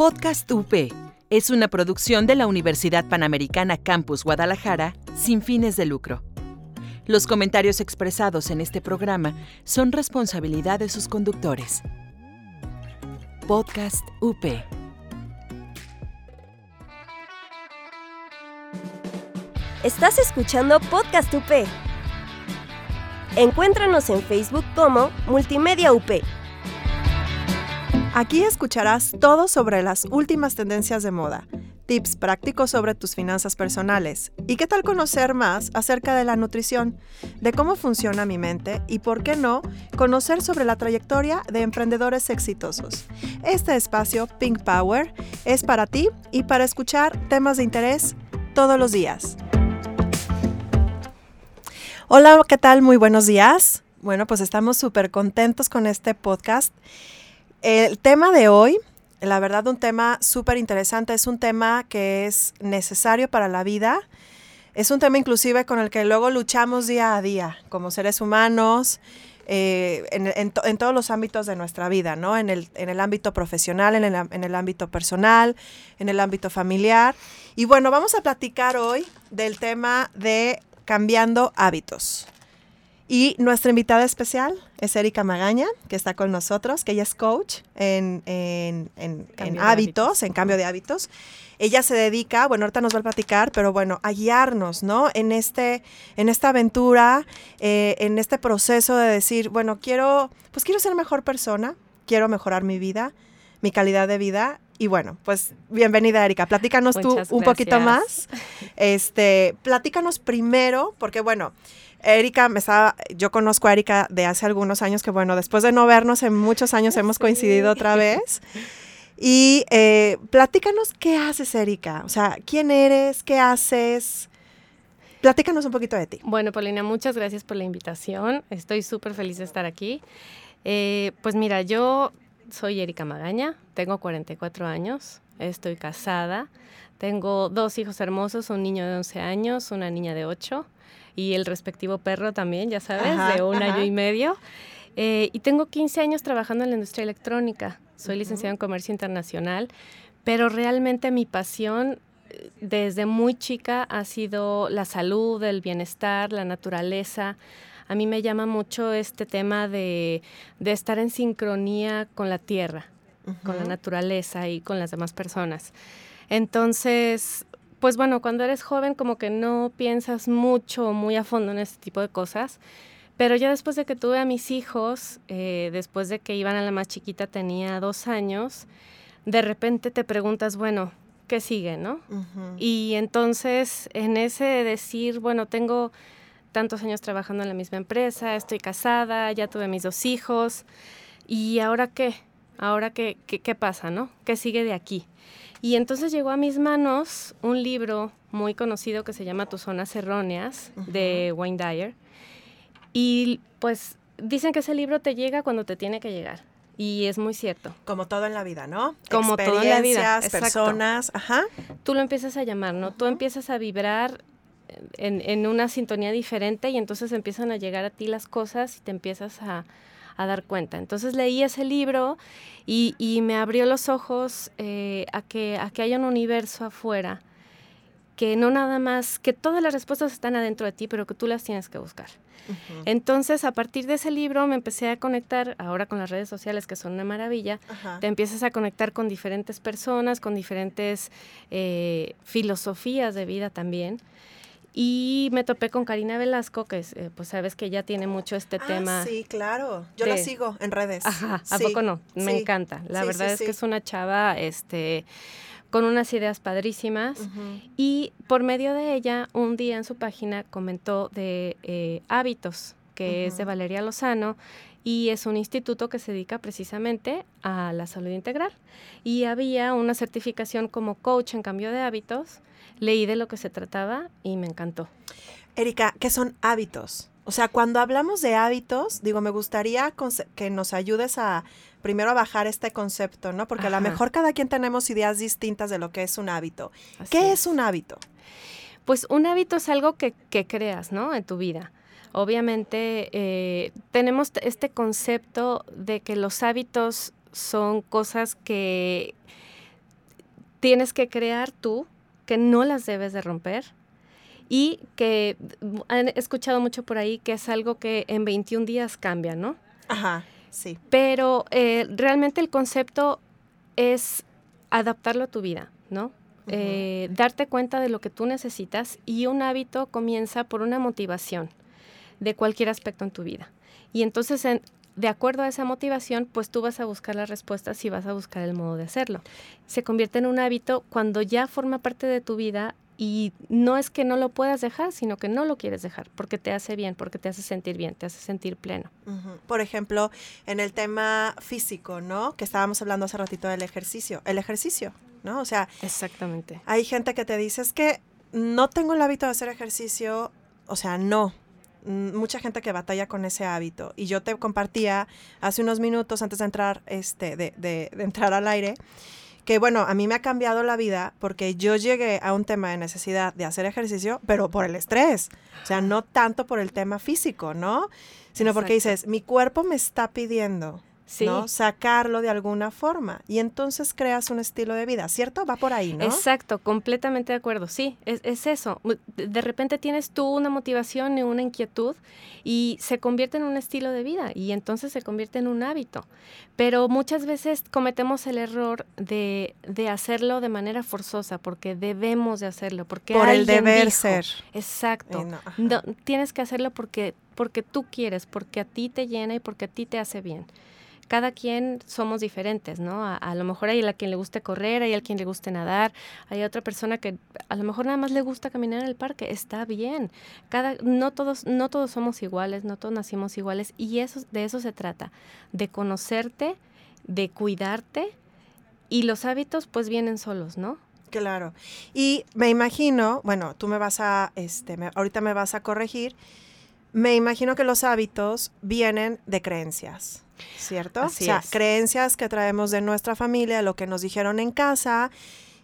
Podcast UP es una producción de la Universidad Panamericana Campus Guadalajara sin fines de lucro. Los comentarios expresados en este programa son responsabilidad de sus conductores. Podcast UP. Estás escuchando Podcast UP. Encuéntranos en Facebook como Multimedia UP. Aquí escucharás todo sobre las últimas tendencias de moda, tips prácticos sobre tus finanzas personales y qué tal conocer más acerca de la nutrición, de cómo funciona mi mente y, por qué no, conocer sobre la trayectoria de emprendedores exitosos. Este espacio, Pink Power, es para ti y para escuchar temas de interés todos los días. Hola, ¿qué tal? Muy buenos días. Bueno, pues estamos súper contentos con este podcast. El tema de hoy, la verdad, un tema súper interesante, es un tema que es necesario para la vida. Es un tema inclusive con el que luego luchamos día a día como seres humanos, eh, en, todos los ámbitos de nuestra vida, ¿no? En el, en el ámbito profesional, en el, en el, ámbito personal, en el ámbito familiar. Y bueno, vamos a platicar hoy del tema de Cambiando Hábitos. Y nuestra invitada especial es Erika Magaña, que está con nosotros, que ella es coach en, hábitos, en cambio de hábitos. Ella se dedica, bueno, ahorita nos va a platicar, pero bueno, a guiarnos, ¿no? En, este, en esta aventura, eh, en este proceso de decir, bueno, quiero, pues quiero ser mejor persona, quiero mejorar mi vida, mi calidad de vida y bueno, pues bienvenida Erika, platícanos tú un poquito más. Este, platícanos primero, porque bueno, Erika me estaba, yo conozco a Erika de hace algunos años que bueno, después de no vernos en muchos años hemos coincidido otra vez. Y eh, platícanos qué haces, Erika. O sea, quién eres, qué haces. Platícanos un poquito de ti. Bueno, Paulina, muchas gracias por la invitación. Estoy súper feliz de estar aquí. Eh, pues mira, yo soy Erika Magaña, tengo 44 años, estoy casada, tengo dos hijos hermosos, un niño de 11 años, una niña de 8 y el respectivo perro también, ya sabes, de un año y medio. Eh, y tengo 15 años trabajando en la industria electrónica, soy licenciada en comercio internacional, pero realmente mi pasión eh, desde muy chica ha sido la salud, el bienestar, la naturaleza. A mí me llama mucho este tema de, estar en sincronía con la tierra, con la naturaleza y con las demás personas. Entonces, pues bueno, cuando eres joven como que no piensas mucho, muy a fondo en este tipo de cosas. Pero ya después de que tuve a mis hijos, eh, después de que iban a la más chiquita, tenía dos años, de repente te preguntas, bueno, ¿qué sigue, no? Y entonces en ese decir, bueno, tengo tantos años trabajando en la misma empresa, estoy casada, ya tuve mis dos hijos. ¿Y ahora qué? ¿Ahora qué, qué, pasa, no? ¿Qué sigue de aquí? Y entonces llegó a mis manos un libro muy conocido que se llama Tus zonas erróneas, de Wayne Dyer. Y pues dicen que ese libro te llega cuando te tiene que llegar. Y es muy cierto. Como todo en la vida, ¿no? Como todo en la vida. personas, ajá. Tú lo empiezas a llamar, ¿no? Tú empiezas a vibrar en, una sintonía diferente y entonces empiezan a llegar a ti las cosas y te empiezas a, dar cuenta. Entonces leí ese libro y, me abrió los ojos eh, a, que, a que haya un universo afuera, que no nada más, que todas las respuestas están adentro de ti, pero que tú las tienes que buscar. Entonces, a partir de ese libro me empecé a conectar, ahora con las redes sociales, que son una maravilla, te empiezas a conectar con diferentes personas, con diferentes eh, filosofías de vida también. Y me topé con Karina Velasco, que eh, pues sabes que ella tiene mucho este ah, tema. Sí, claro. Yo la sigo en redes. Ajá, ¿a poco no? Me encanta. La verdad es que es una chava, este con unas ideas padrísimas y por medio de ella un día en su página comentó de eh, hábitos que es de Valeria Lozano y es un instituto que se dedica precisamente a la salud integral y había una certificación como coach en cambio de hábitos leí de lo que se trataba y me encantó. Erika, ¿qué son hábitos? O sea, cuando hablamos de hábitos, digo, me gustaría que nos ayudes a primero a bajar este concepto, ¿no? Porque a lo mejor cada quien tenemos ideas distintas de lo que es un hábito. ¿Qué es. un hábito? Pues un hábito es algo que, creas, ¿no? En tu vida. Obviamente eh, tenemos este concepto de que los hábitos son cosas que tienes que crear tú que no las debes de romper y que han escuchado mucho por ahí que es algo que en 21 días cambia, ¿no? Ajá, sí. Pero eh, realmente el concepto es adaptarlo a tu vida, ¿no? Eh, darte cuenta de lo que tú necesitas y un hábito comienza por una motivación de cualquier aspecto en tu vida. Y entonces, de acuerdo a esa motivación, pues tú vas a buscar las respuestas y vas a buscar el modo de hacerlo. Se convierte en un hábito cuando ya forma parte de tu vida y no es que no lo puedas dejar, sino que no lo quieres dejar, porque te hace bien, porque te hace sentir bien, te hace sentir pleno. Por ejemplo, en el tema físico, ¿no? Que estábamos hablando hace ratito del ejercicio. El ejercicio, ¿no? O sea, exactamente. Hay gente que te dice, es que no tengo el hábito de hacer ejercicio, o sea, no. Mm, mucha gente que batalla con ese hábito. Y yo te compartía hace unos minutos antes de entrar, este, de, de entrar al aire, que bueno, a mí me ha cambiado la vida porque yo llegué a un tema de necesidad de hacer ejercicio, pero por el estrés, o sea, no tanto por el tema físico, ¿no? Sino porque dices, mi cuerpo me está pidiendo ¿no? Sacarlo de alguna forma. Y entonces creas un estilo de vida, ¿cierto? Va por ahí, ¿no? Exacto, completamente de acuerdo. Sí, es, es eso. De repente tienes tú una motivación y una inquietud y se convierte en un estilo de vida y entonces se convierte en un hábito. Pero muchas veces cometemos el error de, de hacerlo de manera forzosa porque debemos de hacerlo, porque por el deber ser. Exacto. no, tienes que hacerlo porque porque tú quieres, porque a ti te llena y porque a ti te hace bien cada quien somos diferentes, ¿no? A, lo mejor hay a quien le guste correr, hay a quien le guste nadar, hay otra persona que a lo mejor nada más le gusta caminar en el parque, está bien. Cada, no todos, no todos somos iguales, no todos nacimos iguales, y eso, de eso se trata, de conocerte, de cuidarte, y los hábitos pues vienen solos, ¿no? Claro. Y me imagino, bueno, tú me vas a, este, ahorita me vas a corregir, me imagino que los hábitos vienen de creencias. ¿Cierto? o sea, creencias que traemos de nuestra familia, lo que nos dijeron en casa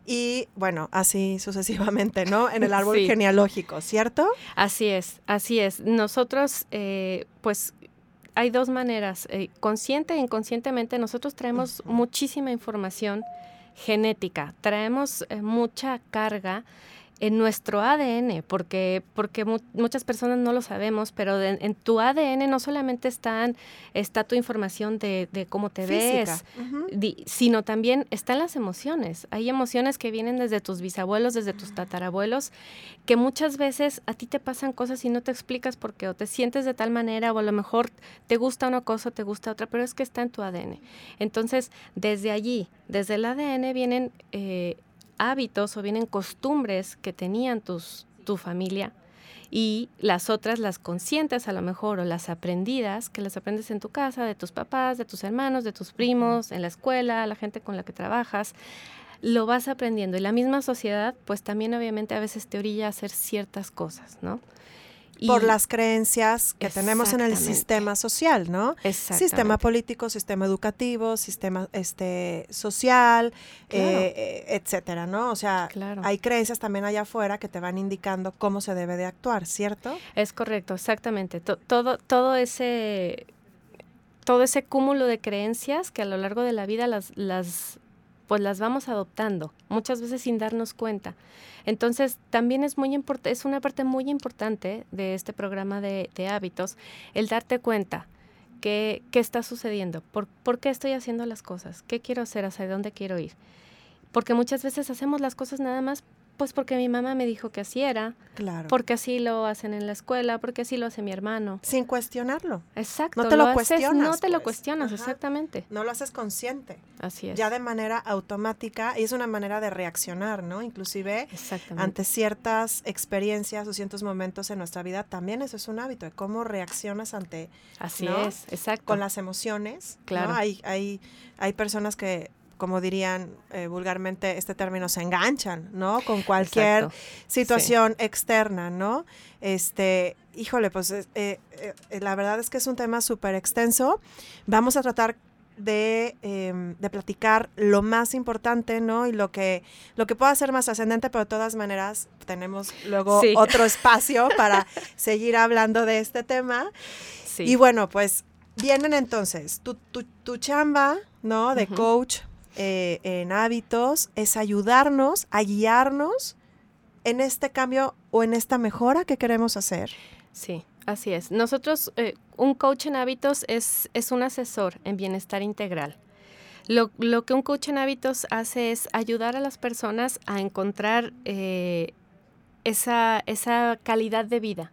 y bueno, así sucesivamente, ¿no? En el árbol genealógico, ¿cierto? Así es, así es. Nosotros, eh, pues hay dos maneras, eh, consciente e inconscientemente, nosotros traemos muchísima información genética, traemos eh, mucha carga en nuestro ADN, porque, porque muchas personas no lo sabemos, pero en tu ADN no solamente están, está tu información de, cómo te ves, sino también están las emociones. Hay emociones que vienen desde tus bisabuelos, desde tus tatarabuelos, que muchas veces a ti te pasan cosas y no te explicas por qué, o te sientes de tal manera, o a lo mejor te gusta una cosa te gusta otra, pero es que está en tu ADN. Entonces, desde allí, desde el ADN vienen... Eh, hábitos o vienen costumbres que tenían tus, tu familia y las otras las conscientes a lo mejor o las aprendidas, que las aprendes en tu casa, de tus papás, de tus hermanos, de tus primos, en la escuela, la gente con la que trabajas, lo vas aprendiendo. Y la misma sociedad, pues también obviamente a veces te orilla a hacer ciertas cosas, ¿no? Por las creencias que tenemos en el sistema social, ¿no? Sistema político, sistema educativo, sistema este, social, eh, eh, etcétera, ¿no? O sea, hay creencias también allá afuera que te van indicando cómo se debe de actuar, ¿cierto? Es correcto, exactamente. todo, todo ese todo ese cúmulo de creencias que a lo largo de la vida las, las pues las vamos adoptando, muchas veces sin darnos cuenta. Entonces, también es muy es una parte muy importante de este programa de, hábitos, el darte cuenta qué, qué está sucediendo, por, por qué estoy haciendo las cosas, qué quiero hacer, hacia dónde quiero ir. Porque muchas veces hacemos las cosas nada más pues porque mi mamá me dijo que así era. Claro. Porque así lo hacen en la escuela, porque así lo hace mi hermano. Sin cuestionarlo. Exacto. No te lo, cuestionas. No te lo pues. cuestionas, exactamente. No lo haces consciente. Así es. Ya de manera automática y es una manera de reaccionar, ¿no? Inclusive ante ciertas experiencias o ciertos momentos en nuestra vida, también eso es un hábito de cómo reaccionas ante. Así es, exacto. Con las emociones. Claro. Hay, hay, hay personas que como dirían eh, vulgarmente, este término, se enganchan, ¿no? Con cualquier situación externa, ¿no? Este, híjole, pues eh, eh, la verdad es que es un tema súper extenso. Vamos a tratar de, em, de, platicar lo más importante, ¿no? Y lo que, lo que pueda ser más ascendente, pero de todas maneras tenemos luego otro espacio para seguir hablando de este tema. Y bueno, pues vienen entonces tu, tu, tu chamba, ¿no? De coach, eh, en hábitos es ayudarnos a guiarnos en este cambio o en esta mejora que queremos hacer. Sí, así es. Nosotros, eh, un coach en hábitos es, es un asesor en bienestar integral. Lo, lo, que un coach en hábitos hace es ayudar a las personas a encontrar eh, esa, esa calidad de vida,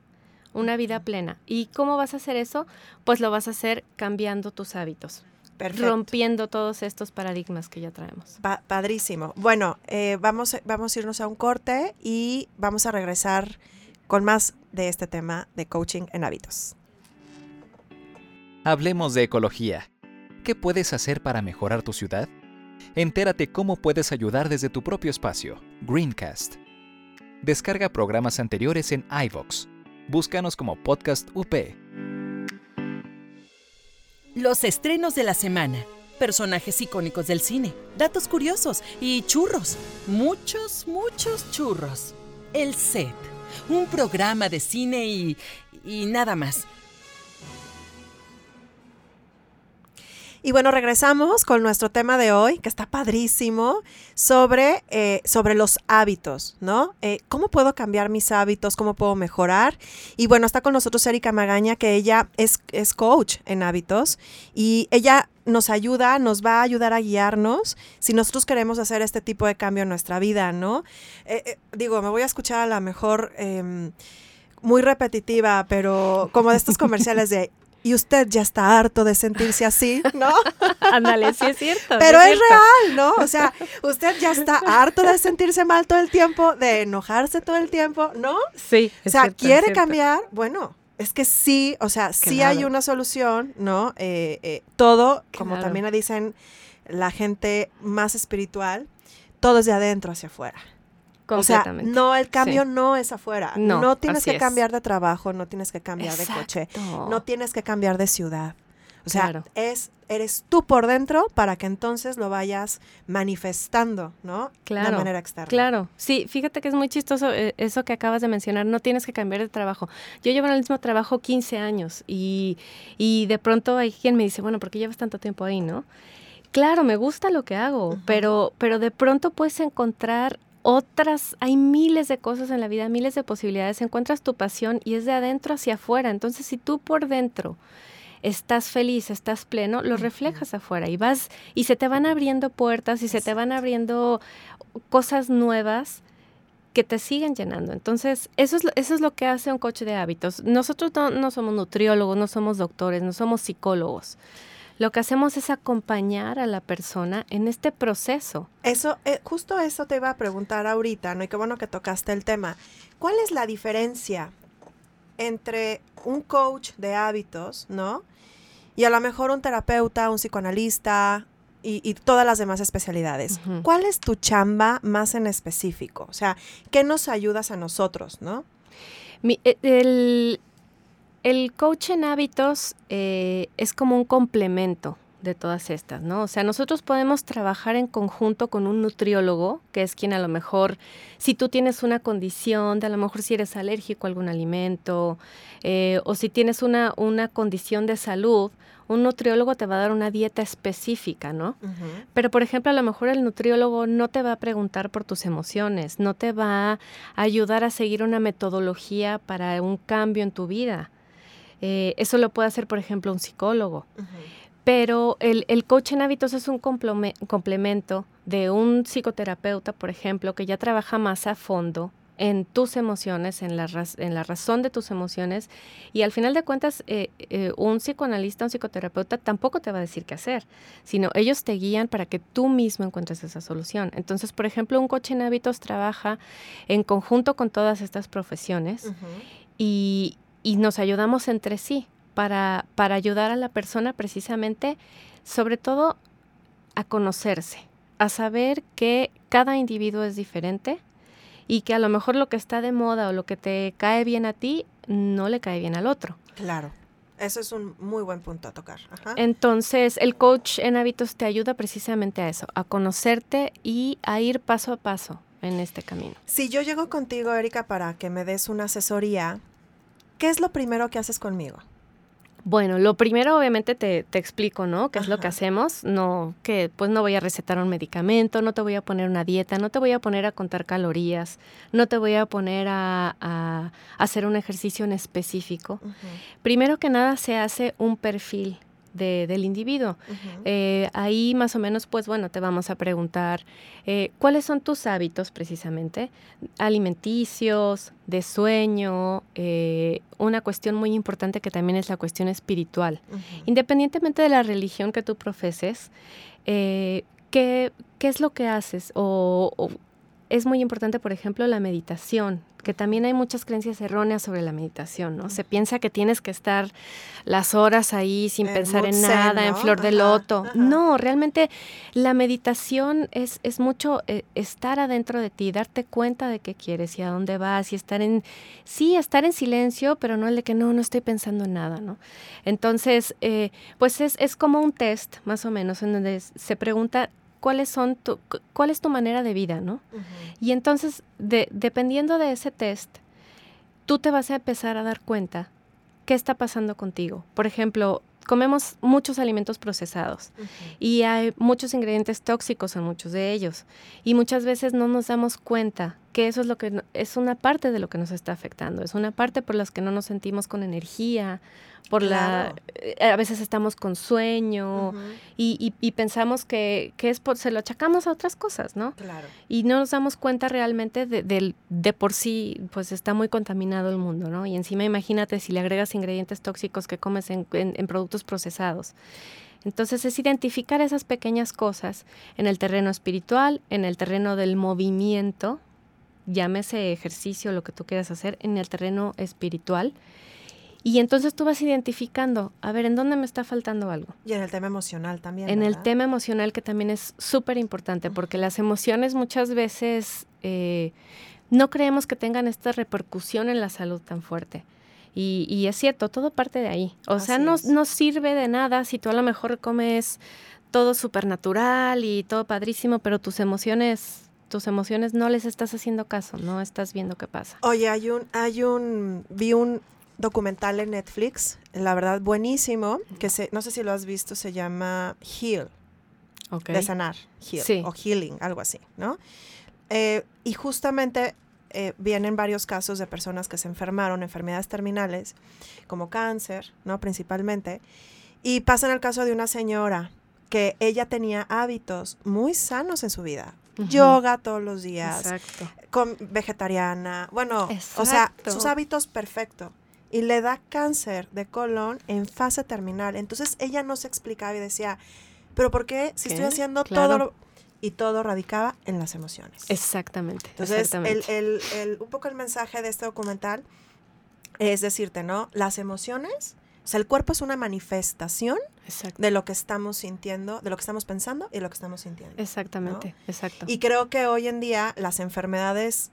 una vida plena. ¿Y cómo vas a hacer eso? Pues lo vas a hacer cambiando tus hábitos. Perfecto. rompiendo todos estos paradigmas que ya traemos. Pa padrísimo. Bueno, eh, vamos, vamos a irnos a un corte y vamos a regresar con más de este tema de coaching en hábitos. Hablemos de ecología. ¿Qué puedes hacer para mejorar tu ciudad? Entérate cómo puedes ayudar desde tu propio espacio. Greencast. Descarga programas anteriores en iVox. Búscanos como Podcast UP. Los estrenos de la semana. Personajes icónicos del cine, datos curiosos y churros. Muchos, muchos churros. El set. Un programa de cine y, y nada más. Y bueno, regresamos con nuestro tema de hoy, que está padrísimo, sobre, eh, sobre los hábitos, ¿no? Eh, ¿Cómo puedo cambiar mis hábitos? ¿Cómo puedo mejorar? Y bueno, está con nosotros Erika Magaña, que ella es, es coach en hábitos y ella nos ayuda, nos va a ayudar a guiarnos si nosotros queremos hacer este tipo de cambio en nuestra vida, ¿no? Eh, digo, me voy a escuchar a la mejor em, muy repetitiva, pero como de estos comerciales de y usted ya está harto de sentirse así, ¿no? Ándale, sí es cierto. Pero es, real, ¿no? O sea, usted ya está harto de sentirse mal todo el tiempo, de enojarse todo el tiempo, ¿no? Sí. o sea, quiere cambiar, bueno. Es que sí, o sea, sí hay una solución, ¿no? Eh, eh, todo, como también dicen la gente más espiritual, todo es de adentro hacia afuera. O sea, no, el cambio no es afuera. No, tienes que cambiar de trabajo, no tienes que cambiar de coche, no tienes que cambiar de ciudad. O sea, es, eres tú por dentro para que entonces lo vayas manifestando, ¿no? Claro. De manera externa. Claro. Sí, fíjate que es muy chistoso eh, eso que acabas de mencionar. No tienes que cambiar de trabajo. Yo llevo en el mismo trabajo 15 años y, y de pronto hay quien me dice, bueno, ¿por qué llevas tanto tiempo ahí, no? Claro, me gusta lo que hago, pero, pero de pronto puedes encontrar otras, hay miles de cosas en la vida, miles de posibilidades, encuentras tu pasión y es de adentro hacia afuera. Entonces, si tú por dentro estás feliz, estás pleno, lo reflejas afuera y vas y se te van abriendo puertas y se te van abriendo cosas nuevas que te siguen llenando. Entonces, eso es, eso es lo que hace un coche de hábitos. Nosotros no, no somos nutriólogos, no somos doctores, no somos psicólogos lo que hacemos es acompañar a la persona en este proceso. Eso, eh, justo eso te iba a preguntar ahorita, ¿no? Y qué bueno que tocaste el tema. ¿Cuál es la diferencia entre un coach de hábitos, ¿no? Y a lo mejor un terapeuta, un psicoanalista y, todas las demás especialidades. ¿Cuál es tu chamba más en específico? O sea, ¿qué nos ayudas a nosotros, no? Mi, e, el, el coach en hábitos eh, es como un complemento de todas estas, ¿no? O sea, nosotros podemos trabajar en conjunto con un nutriólogo, que es quien a lo mejor, si tú tienes una condición, de a lo mejor si eres alérgico a algún alimento, eh, o si tienes una, una condición de salud, un nutriólogo te va a dar una dieta específica, ¿no? Pero, por ejemplo, a lo mejor el nutriólogo no te va a preguntar por tus emociones, no te va a ayudar a seguir una metodología para un cambio en tu vida. Eh, eso lo puede hacer, por ejemplo, un psicólogo. Pero el, el, coach en hábitos es un complemento de un psicoterapeuta, por ejemplo, que ya trabaja más a fondo en tus emociones, en la, en la razón de tus emociones. Y al final de cuentas, eh, eh, un psicoanalista, un psicoterapeuta tampoco te va a decir qué hacer, sino ellos te guían para que tú mismo encuentres esa solución. Entonces, por ejemplo, un coach en hábitos trabaja en conjunto con todas estas profesiones y, y nos ayudamos entre sí para, para ayudar a la persona precisamente, sobre todo, a conocerse, a saber que cada individuo es diferente y que a lo mejor lo que está de moda o lo que te cae bien a ti no le cae bien al otro. Claro. Eso es un muy buen punto a tocar. Entonces, el coach en hábitos te ayuda precisamente a eso, a conocerte y a ir paso a paso en este camino. Si yo llego contigo, Erika, para que me des una asesoría, ¿qué es lo primero que haces conmigo? Bueno, lo primero obviamente te, te explico, ¿no? ¿Qué es lo que hacemos? No, que pues no voy a recetar un medicamento, no te voy a poner una dieta, no te voy a poner a contar calorías, no te voy a poner a, a hacer un ejercicio en específico. Primero que nada se hace un perfil de- del individuo. Eh, ahí más o menos, pues bueno, te vamos a preguntar eh, cuáles son tus hábitos precisamente, alimenticios, de sueño, eh, una cuestión muy importante que también es la cuestión espiritual. Independientemente de la religión que tú profeses, ¿qué, qué es lo que haces? O, o es muy importante, por ejemplo, la meditación, que también hay muchas creencias erróneas sobre la meditación, ¿no? Se piensa que tienes que estar las horas ahí sin En pensar en nada, en flor de Ajá, loto. ajá. No, realmente la meditación es, es mucho eh, estar adentro de ti, darte cuenta de qué quieres y a dónde vas y estar en, sí, estar en silencio, pero no el de que no, no estoy pensando en nada, ¿no? Entonces, eh, pues es, es como un test, más o menos, en donde se pregunta cuáles son tu, cu- cuál es tu manera de vida, ¿no? Y entonces, de- dependiendo de ese test, tú te vas a empezar a dar cuenta qué está pasando contigo. Por ejemplo, comemos muchos alimentos procesados y hay muchos ingredientes tóxicos en muchos de ellos. Y muchas veces no nos damos cuenta que eso es lo que no- es una parte de lo que nos está afectando. Es una parte por las que no nos sentimos con energía, por Claro. la eh, a veces estamos con sueño y, y- y pensamos que, que es por se lo achacamos a otras cosas, ¿no? Claro. y no nos damos cuenta realmente de, de por sí, pues está muy contaminado el mundo, ¿no? Y encima imagínate si le agregas ingredientes tóxicos que comes en, en- en productos procesados. Entonces es identificar esas pequeñas cosas en el terreno espiritual, en el terreno del movimiento, llámese ejercicio, lo que tú quieras hacer, en el terreno espiritual. Y entonces tú vas identificando, a ver, ¿en dónde me está faltando algo? Y en el tema emocional también. En el tema emocional que también es súper importante porque las emociones muchas veces eh, no creemos que tengan esta repercusión en la salud tan fuerte. Y, y es cierto, todo parte de ahí. O sea, no, es. no sirve de nada si tú a lo mejor comes todo súper natural y todo padrísimo, pero tus emociones, tus emociones no les estás haciendo caso, no estás viendo qué pasa. Oye, hay un, hay un, vi un documental en Netflix, la verdad buenísimo, que se, no sé si lo has visto, se llama Heal, Ok. de sanar, heal, Sí. o healing, algo así, ¿no? Eh, y justamente eh, vienen varios casos de personas que se enfermaron, enfermedades terminales, como cáncer, ¿no? Principalmente. Y pasa en el caso de una señora que ella tenía hábitos muy sanos en su vida. Yoga todos los días, Exacto. con vegetariana, bueno, o sea, Exacto. sus hábitos perfecto. Y le da cáncer de colon en fase terminal. Entonces ella no se explicaba y decía, pero ¿por qué si ¿Qué? estoy haciendo Claro. todo lo... Y todo radicaba en las emociones. Exactamente. Entonces, el, exactamente. el- el- un poco el mensaje de este documental es decirte, ¿no? Las emociones, o sea, el cuerpo es una manifestación Exacto. de lo que estamos sintiendo, de lo que estamos pensando y de lo que estamos sintiendo. Exactamente, exacto. Y creo que hoy en día las enfermedades,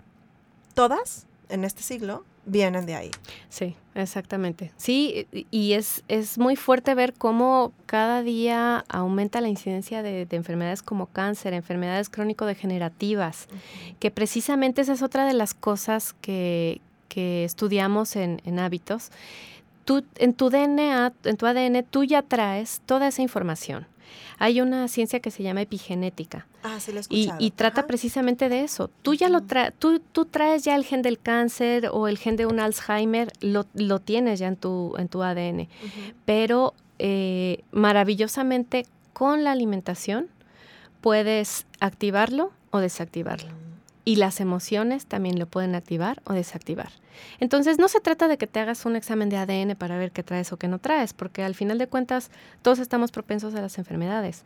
todas en este siglo, vienen de ahí. Sí, exactamente. Sí, y- es, es muy fuerte ver cómo cada día aumenta la incidencia de, de enfermedades como cáncer, enfermedades crónico-degenerativas, que precisamente esa es otra de las cosas que, que estudiamos en, en hábitos. Tú, en tu DNA, en tu ADN, tú ya traes toda esa información. Hay una ciencia que se llama epigenética. Ah, sí lo he Y, escuchado. y trata Ajá. precisamente de eso. Tú ya lo tú, tú traes ya el gen del cáncer o el gen de un Alzheimer, lo, lo tienes ya en tu, en tu ADN. Pero eh, maravillosamente con la alimentación puedes activarlo o desactivarlo. Y las emociones también lo pueden activar o desactivar. Entonces no se trata de que te hagas un examen de ADN para ver qué traes o qué no traes, porque al final de cuentas todos estamos propensos a las enfermedades.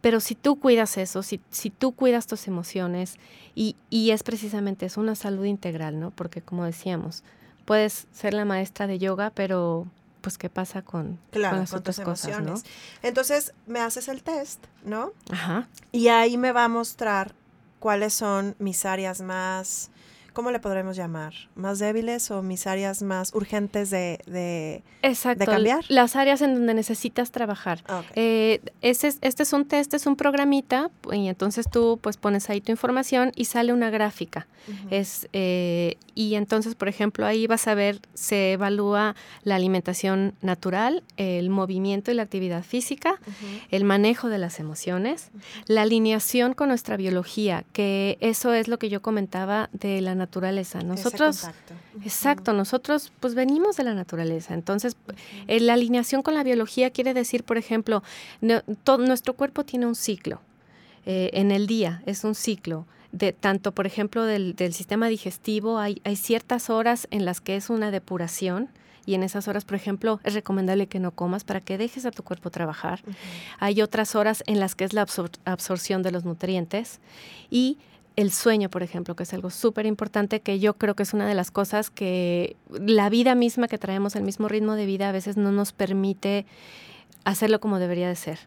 Pero si tú cuidas eso, si, si tú cuidas tus emociones, y, y es precisamente eso, una salud integral, ¿no? Porque como decíamos, puedes ser la maestra de yoga, pero pues qué pasa con, Claro, con las con otras tus cosas, emociones. Entonces, me haces el test, ¿no? ¿no? Ajá. Y ahí me va a mostrar cuáles son mis áreas más ¿cómo le podremos llamar? ¿Más débiles o mis áreas más urgentes de, de, Exacto, cambiar? las áreas en donde necesitas trabajar. Ok. Eh, ese es- este es un test, es un programita y entonces tú pues pones ahí tu información y sale una gráfica. Ujú. Es, eh, y entonces, por ejemplo, ahí vas a ver, se evalúa la alimentación natural, el movimiento y la actividad física, Ujú. el manejo de las emociones, la alineación con nuestra biología, que eso es lo que yo comentaba de la naturaleza. Nosotros, exacto, nosotros pues venimos de la naturaleza. Entonces, eh, la alineación con la biología quiere decir, por ejemplo, no- to- nuestro cuerpo tiene un ciclo. eh, en el día es un ciclo. De, tanto, por ejemplo, del, del sistema digestivo, hay, hay ciertas horas en las que es una depuración y en esas horas, por ejemplo, es recomendable que no comas para que dejes a tu cuerpo trabajar. Hay otras horas en las que es la absor- absorción de los nutrientes y el sueño, por ejemplo, que es algo súper importante, que yo creo que es una de las cosas que la vida misma que traemos, el mismo ritmo de vida, a veces no nos permite hacerlo como debería de ser.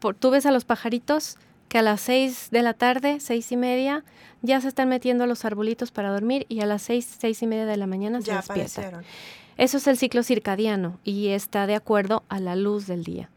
Por, tú ves a los pajaritos que a las seis de la tarde, seis y media, ya se están metiendo a los arbolitos para dormir y a las seis, seis y media de la mañana se Ya despiertan. aparecieron. Eso es el ciclo circadiano y está de acuerdo a la luz del día.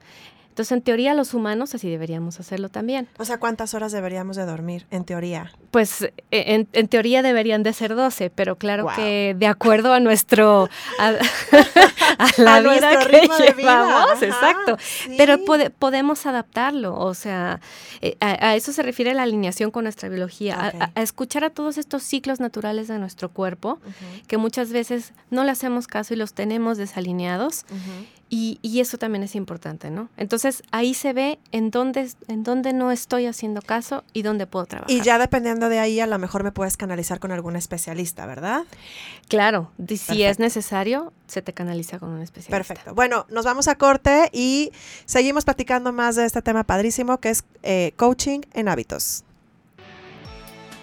Entonces, en teoría, los humanos así deberíamos hacerlo también. O sea, ¿cuántas horas deberíamos de dormir, en teoría? Pues eh, en, en teoría deberían de ser 12, pero claro que de acuerdo a nuestro a, a la A vida que ritmo de vida, llevamos, ajá, exacto. sí. Pero pode- podemos adaptarlo, o sea, eh, a, a eso se refiere la alineación con nuestra biología, a- escuchar a todos estos ciclos naturales de nuestro cuerpo, que muchas veces no le hacemos caso y los tenemos desalineados. Y, y eso también es importante, ¿no? Entonces ahí se ve en dónde, en dónde no estoy haciendo caso y dónde puedo trabajar. Y ya dependiendo de ahí, a lo mejor me puedes canalizar con algún especialista, ¿verdad? Claro, si es necesario, se te canaliza con un especialista. Perfecto. Bueno, nos vamos a corte y seguimos platicando más de este tema padrísimo que es eh, coaching en hábitos.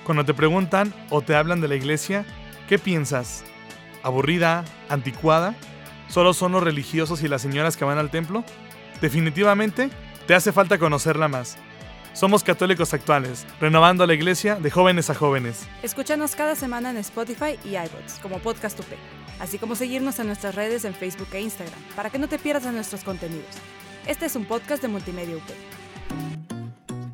Cuando te preguntan o te hablan de la iglesia, ¿qué piensas? ¿Aburrida? ¿Anticuada? ¿Solo son los religiosos y las señoras que van al templo? Definitivamente, te hace falta conocerla más. Somos católicos actuales, renovando la iglesia de jóvenes a jóvenes. Escúchanos cada semana en Spotify y iBots como Podcast UP, así como seguirnos en nuestras redes en Facebook e Instagram para que no te pierdas de nuestros contenidos. Este es un podcast de Multimedia UP.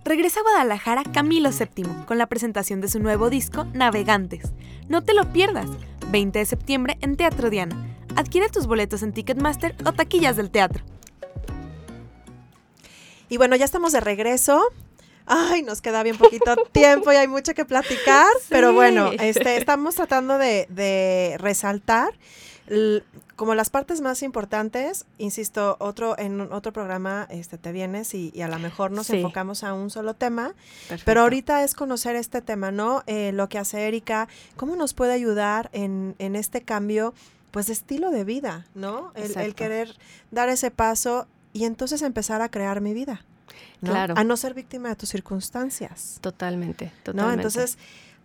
Regresa a Guadalajara Camilo VII con la presentación de su nuevo disco Navegantes. No te lo pierdas. 20 de septiembre en Teatro Diana. Adquiere tus boletos en Ticketmaster o taquillas del teatro. Y bueno, ya estamos de regreso. Ay, nos queda bien poquito tiempo y hay mucho que platicar, pero bueno, este, estamos tratando de, de resaltar como las partes más importantes, insisto, otro en otro programa este, te vienes y, y a lo mejor nos Sí. enfocamos a un solo tema, Perfecto. pero ahorita es conocer este tema, ¿no? Eh, lo que hace Erika, cómo nos puede ayudar en, en este cambio, pues, estilo de vida, ¿no? El, querer dar ese paso y entonces empezar a crear mi vida, ¿no? Claro. A no ser víctima de tus circunstancias, Totalmente, ¿no? totalmente. Entonces,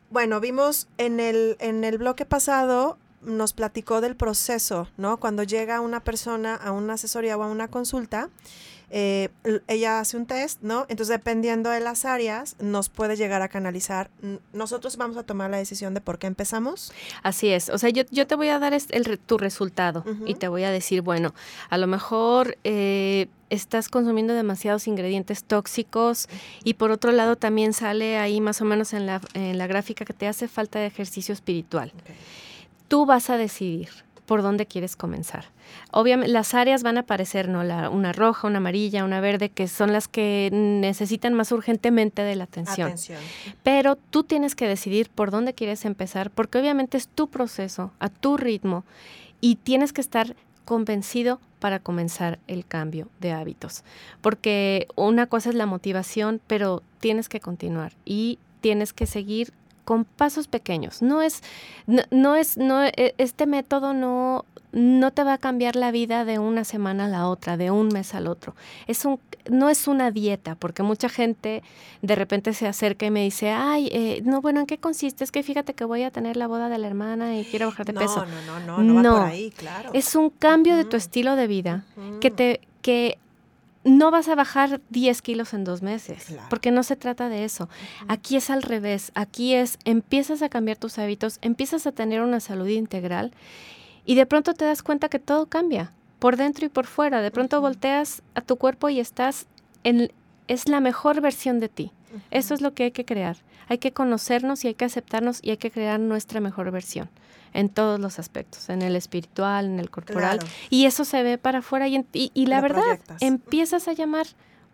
bueno, vimos en el, en el bloque pasado, nos platicó del proceso, ¿no? Cuando llega una persona a una asesoría o a una consulta, eh, ella hace un test, ¿no? Entonces, dependiendo de las áreas, nos puede llegar a canalizar. Nosotros vamos a tomar la decisión de por qué empezamos. Así es, o sea, yo, yo te voy a dar el, tu resultado y te voy a decir, bueno, a lo mejor eh, estás consumiendo demasiados ingredientes tóxicos y por otro lado también sale ahí más o menos en la, en la gráfica que te hace falta de ejercicio espiritual. Tú vas a decidir por dónde quieres comenzar. Obviamente las áreas van a aparecer, ¿no? La, una roja, una amarilla, una verde, que son las que necesitan más urgentemente de la atención. Atención. Pero tú tienes que decidir por dónde quieres empezar, porque obviamente es tu proceso, a tu ritmo, y tienes que estar convencido para comenzar el cambio de hábitos. Porque una cosa es la motivación, pero tienes que continuar y tienes que seguir con pasos pequeños. No es, no, no es, no, e- este método no, no te va a cambiar la vida de una semana a la otra, de un mes al otro. Es un, no es una dieta, porque mucha gente de repente se acerca y me dice, ay, eh, no, bueno, ¿en qué consiste? Es que fíjate que voy a tener la boda de la hermana y quiero bajar de no, peso. no, no, no, no, va No. por ahí, claro. Es un cambio de tu estilo de vida que te que no vas a bajar 10 kilos en dos meses, Claro. porque no se trata de eso. Aquí es al revés, aquí es, empiezas a cambiar tus hábitos, empiezas a tener una salud integral y de pronto te das cuenta que todo cambia, por dentro y por fuera. De pronto volteas a tu cuerpo y estás en, es la mejor versión de ti. Eso es lo que hay que crear. Hay que conocernos y hay que aceptarnos y hay que crear nuestra mejor versión en todos los aspectos, en el espiritual, en el corporal. Claro. Y eso se ve para afuera y, en- y- y la Lo verdad, proyectas. empiezas a llamar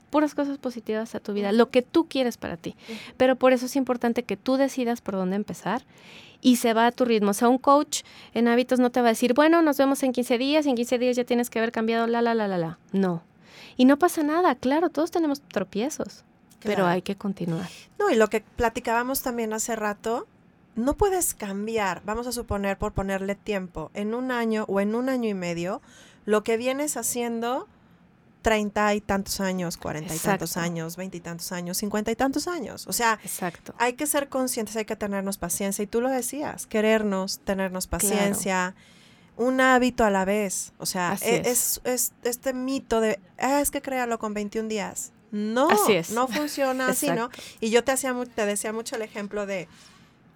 puras cosas positivas a tu vida, lo que tú quieres para ti. Pero por eso es importante que tú decidas por dónde empezar y se va a tu ritmo. O sea, un coach en hábitos no te va a decir, bueno, nos vemos en 15 días, y en 15 días ya tienes que haber cambiado la, la, la, la, la. No. Y no pasa nada, claro, todos tenemos tropiezos, pero hay que continuar. No, y lo que platicábamos también hace rato, no puedes cambiar, vamos a suponer por ponerle tiempo, en un año o en un año y medio, lo que vienes haciendo treinta y tantos años, cuarenta y tantos años, veinte y tantos años, cincuenta y tantos años. O sea, Exacto. hay que ser conscientes, hay que tenernos paciencia. Y tú lo decías, querernos, tenernos paciencia, un hábito a la vez. O sea, e- es. es. es este mito de, ah, es que créalo con 21 días. No, Así es. no funciona así, ¿no? Y yo te, hacía, te decía mucho el ejemplo de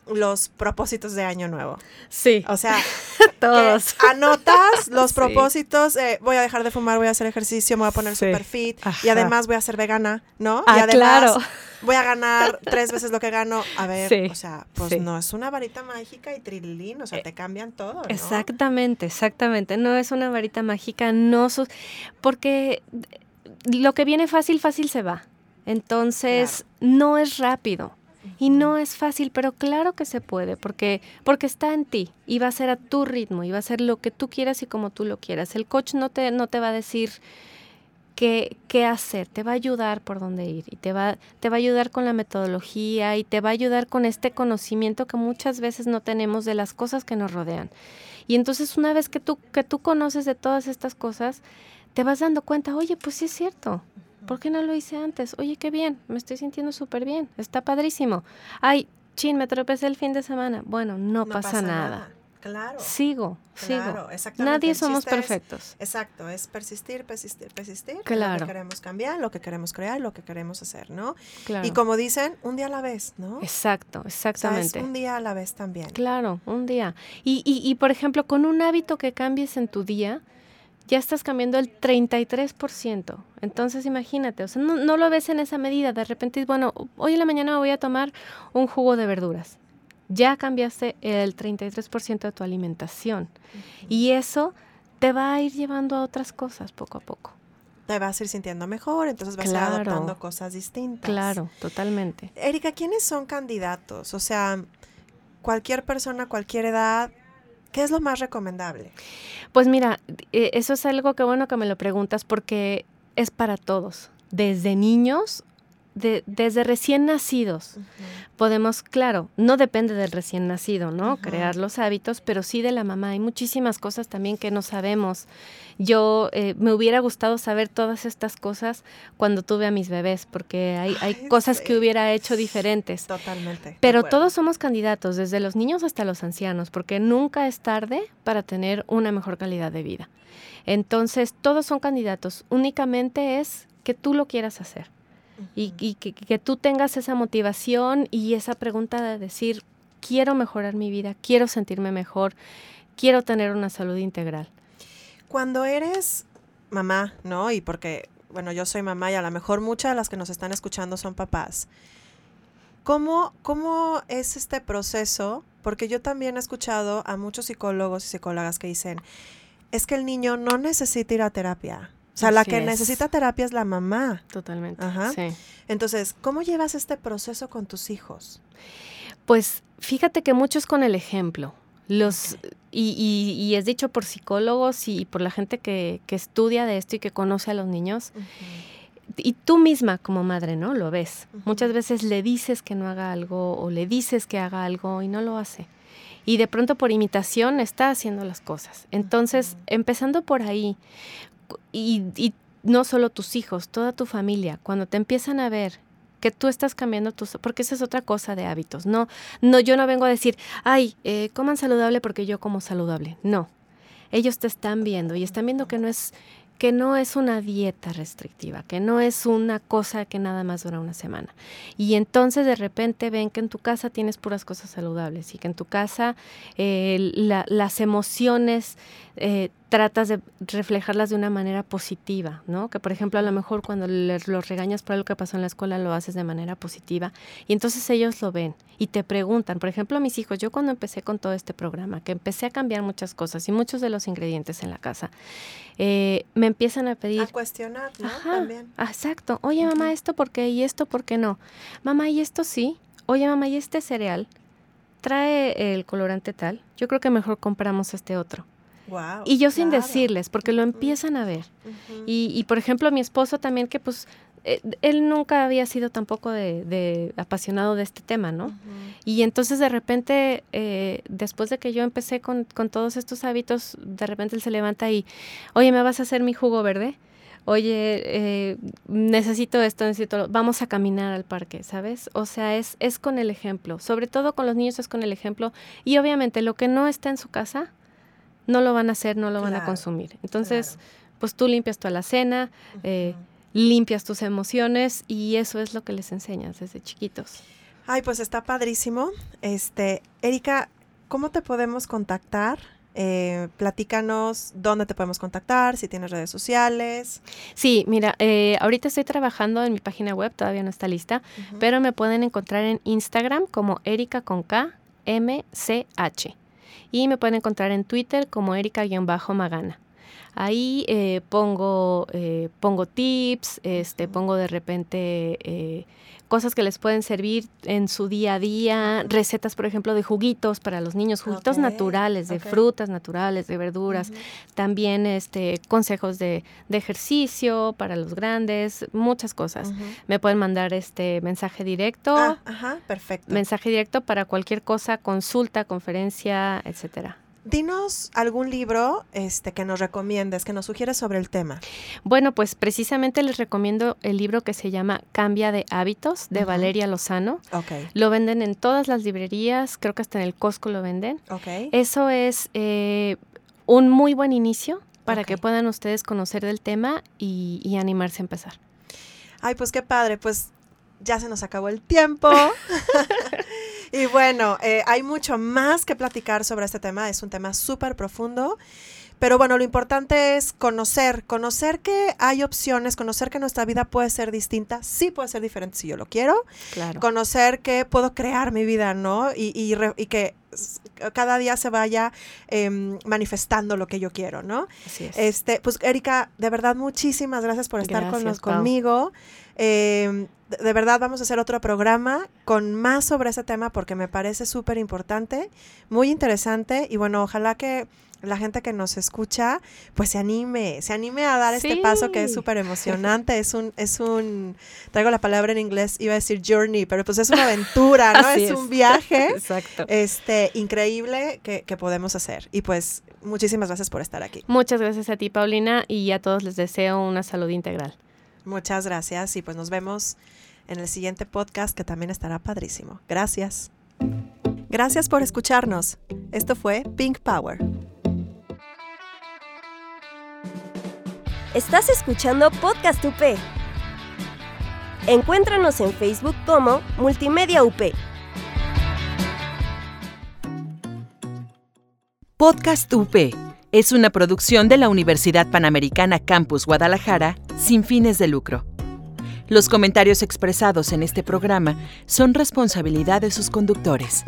los propósitos de año nuevo. Sí, O sea, todos. anotas los Sí. propósitos, eh, voy a dejar de fumar, voy a hacer ejercicio, me voy a poner Sí. super fit y además voy a ser vegana, ¿no? y Ah, además claro. voy a ganar tres veces lo que gano. A ver, Sí, o sea, pues sí. no es una varita mágica y trililín, o sea, Eh, te cambian todo, ¿no? Exactamente, exactamente. No es una varita mágica, no porque lo que viene fácil, fácil se va. Entonces, no es rápido y no es fácil, pero claro que se puede, porque porque está en ti y va a ser a tu ritmo y va a ser lo que tú quieras y como tú lo quieras. El coach no te no te va a decir qué, qué hacer, te va a ayudar por dónde ir y te va, te va a ayudar con la metodología y te va a ayudar con este conocimiento que muchas veces no tenemos de las cosas que nos rodean. Y entonces una vez que tú, que tú conoces de todas estas cosas, te vas dando cuenta, oye, pues sí es cierto. ¿Por qué no lo hice antes? Oye, qué bien, me estoy sintiendo súper bien, está padrísimo. Ay, chin, me tropecé el fin de semana. Bueno, no, pasa, nada. Claro. Sigo, Claro, sigo. exactamente. Nadie somos es- perfectos. Exacto, es persistir, persistir, persistir. en Lo Claro. que queremos cambiar, lo que queremos crear, lo que queremos hacer, ¿no? Claro. Y como dicen, un día a la vez, ¿no? Exacto, O sea, es exactamente. un día a la vez también. Claro, un día. Y, y, y, por ejemplo, con un hábito que cambies en tu día, ya estás cambiando el 33%. Entonces, imagínate, o sea, no, no lo ves en esa medida. De repente, bueno, hoy en la mañana me voy a tomar un jugo de verduras. Ya cambiaste el 33% de tu alimentación. Y eso te va a ir llevando a otras cosas poco a poco. Te vas a ir sintiendo mejor, entonces vas a ir Claro. adoptando cosas distintas. Claro, totalmente. Erika, ¿quiénes son candidatos? O sea, cualquier persona, cualquier edad, ¿qué es lo más recomendable? Pues mira, eh, eso es algo que bueno que me lo preguntas porque es para todos, desde niños, de- desde recién nacidos. Podemos, claro, no depende del recién nacido, ¿no? Crear los hábitos, pero sí de la mamá. Hay muchísimas cosas también que no sabemos. Yo eh, me hubiera gustado saber todas estas cosas cuando tuve a mis bebés, porque hay, hay Ay, cosas sí. que hubiera hecho diferentes. Totalmente. Pero todos somos candidatos, desde los niños hasta los ancianos, porque nunca es tarde para tener una mejor calidad de vida. Entonces, todos son candidatos. Únicamente es que tú lo quieras hacer y, y que, que tú tengas esa motivación y esa pregunta de decir, quiero mejorar mi vida, quiero sentirme mejor, quiero tener una salud integral. Cuando eres mamá, ¿no? Y porque, bueno, yo soy mamá y a lo mejor muchas de las que nos están escuchando son papás. ¿Cómo, ¿Cómo es este proceso? Porque yo también he escuchado a muchos psicólogos y psicólogas que dicen, es que el niño no necesita ir a terapia. O sea, la que es. necesita terapia es la mamá. Totalmente. Ajá. Sí. Entonces, ¿cómo llevas este proceso con tus hijos? Pues fíjate que muchos con el ejemplo. Los, y, y- y es dicho por psicólogos y por la gente que, que estudia de esto y que conoce a los niños. Y tú misma como madre, ¿no? Lo ves. Muchas veces le dices que no haga algo o le dices que haga algo y no lo hace. Y de pronto por imitación está haciendo las cosas. Entonces, empezando por ahí, y, no solo tus hijos, toda tu familia, cuando te empiezan a ver que tú estás cambiando tus, porque esa es otra cosa de hábitos. No, no, yo no vengo a decir, ay, eh, coman saludable porque yo como saludable. No, ellos te están viendo y están viendo que no es que no es una dieta restrictiva, que no es una cosa que nada más dura una semana. Y entonces de repente ven que en tu casa tienes puras cosas saludables y que en tu casa eh, las emociones eh, tratas de reflejarlas de una manera positiva, ¿no? Que por ejemplo a lo mejor cuando los regañas por algo que pasó en la escuela lo haces de manera positiva y entonces ellos lo ven y te preguntan, por ejemplo a mis hijos, yo cuando empecé con todo este programa, que empecé a cambiar muchas cosas y muchos de los ingredientes en la casa, eh, me empiezan a pedir... A cuestionar, ¿no? También. Exacto. Oye mamá, ¿esto por qué? ¿Y esto por qué no? Mamá, ¿y esto sí? Oye mamá, ¿y este cereal? Trae el colorante tal. Yo creo que mejor compramos este otro y yo sin decirles, porque lo empiezan a ver. y, por ejemplo, mi esposo también, que pues él nunca había sido tampoco de, apasionado de este tema, ¿no? Y entonces de repente, eh, después de que yo empecé con, todos estos hábitos, de repente él se levanta y, oye, ¿me vas a hacer mi jugo verde? Oye, eh, necesito esto, necesito, vamos a caminar al parque, ¿sabes? O sea, es, es con el ejemplo, sobre todo con los niños es con el ejemplo. Y obviamente lo que no está en su casa, no lo van a hacer, no lo van a consumir. Entonces, pues tú limpias tu alacena, eh, limpias tus emociones y eso es lo que les enseñas desde chiquitos. Ay, pues está padrísimo. Este, Erika, ¿cómo te podemos contactar? Eh, platícanos dónde te podemos contactar, si tienes redes sociales. Sí, mira, eh, ahorita estoy trabajando en mi página web, todavía no está lista, pero me pueden encontrar en Instagram como Erika con K M C H y me pueden encontrar en Twitter como Erika-Magana. Ahí eh, pongo, eh, pongo tips, este, pongo de repente eh, cosas que les pueden servir en su día a día, recetas, por ejemplo, de juguitos para los niños, juguitos naturales, de frutas naturales, de verduras, también este, consejos de, ejercicio para los grandes, muchas cosas. Me pueden mandar este mensaje directo. Ah, ajá, perfecto. Mensaje directo para cualquier cosa, consulta, conferencia, etcétera. Dinos algún libro este, que nos recomiendes, que nos sugieres sobre el tema. Bueno, pues precisamente les recomiendo el libro que se llama Cambia de hábitos de Valeria Lozano. Okay. Lo venden en todas las librerías, creo que hasta en el Costco lo venden. Okay. Eso es eh, un muy buen inicio para que puedan ustedes conocer del tema y, y animarse a empezar. Ay, pues qué padre, pues ya se nos acabó el tiempo. y bueno, eh, hay mucho más que platicar sobre este tema. Es un tema súper profundo. Pero bueno, lo importante es conocer, conocer que hay opciones, conocer que nuestra vida puede ser distinta, sí puede ser diferente si yo lo quiero. Claro. Conocer que puedo crear mi vida, ¿no? Y, y, que cada día se vaya em, manifestando lo que yo quiero, ¿no? Así es. Este, pues Erika, de verdad, muchísimas gracias por estar con conmigo. Eh, de verdad vamos a hacer otro programa con más sobre ese tema porque me parece súper importante, muy interesante y bueno, ojalá que la gente que nos escucha pues se anime, se anime a dar este paso que es súper emocionante, es un, es un, traigo la palabra en inglés, iba a decir journey, pero pues es una aventura, ¿no? es, un viaje Exacto. este increíble que, que podemos hacer y pues muchísimas gracias por estar aquí. Muchas gracias a ti Paulina y a todos les deseo una salud integral. Muchas gracias y pues nos vemos en el siguiente podcast que también estará padrísimo. Gracias. Gracias por escucharnos. Esto fue Pink Power. Estás escuchando Podcast UP. Encuéntranos en Facebook como Multimedia UP. Podcast UP es una producción de la Universidad Panamericana Campus Guadalajara sin fines de lucro. Los comentarios expresados en este programa son responsabilidad de sus conductores.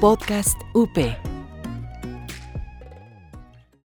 Podcast UP